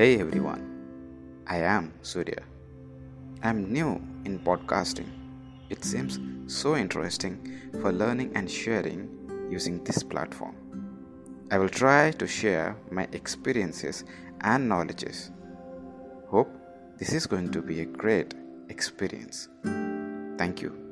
Hey everyone, I am Surya. I'm new in podcasting. It seems so interesting for learning and sharing using this platform. I will try to share my experiences and knowledges. Hope this is going to be a great experience. Thank you.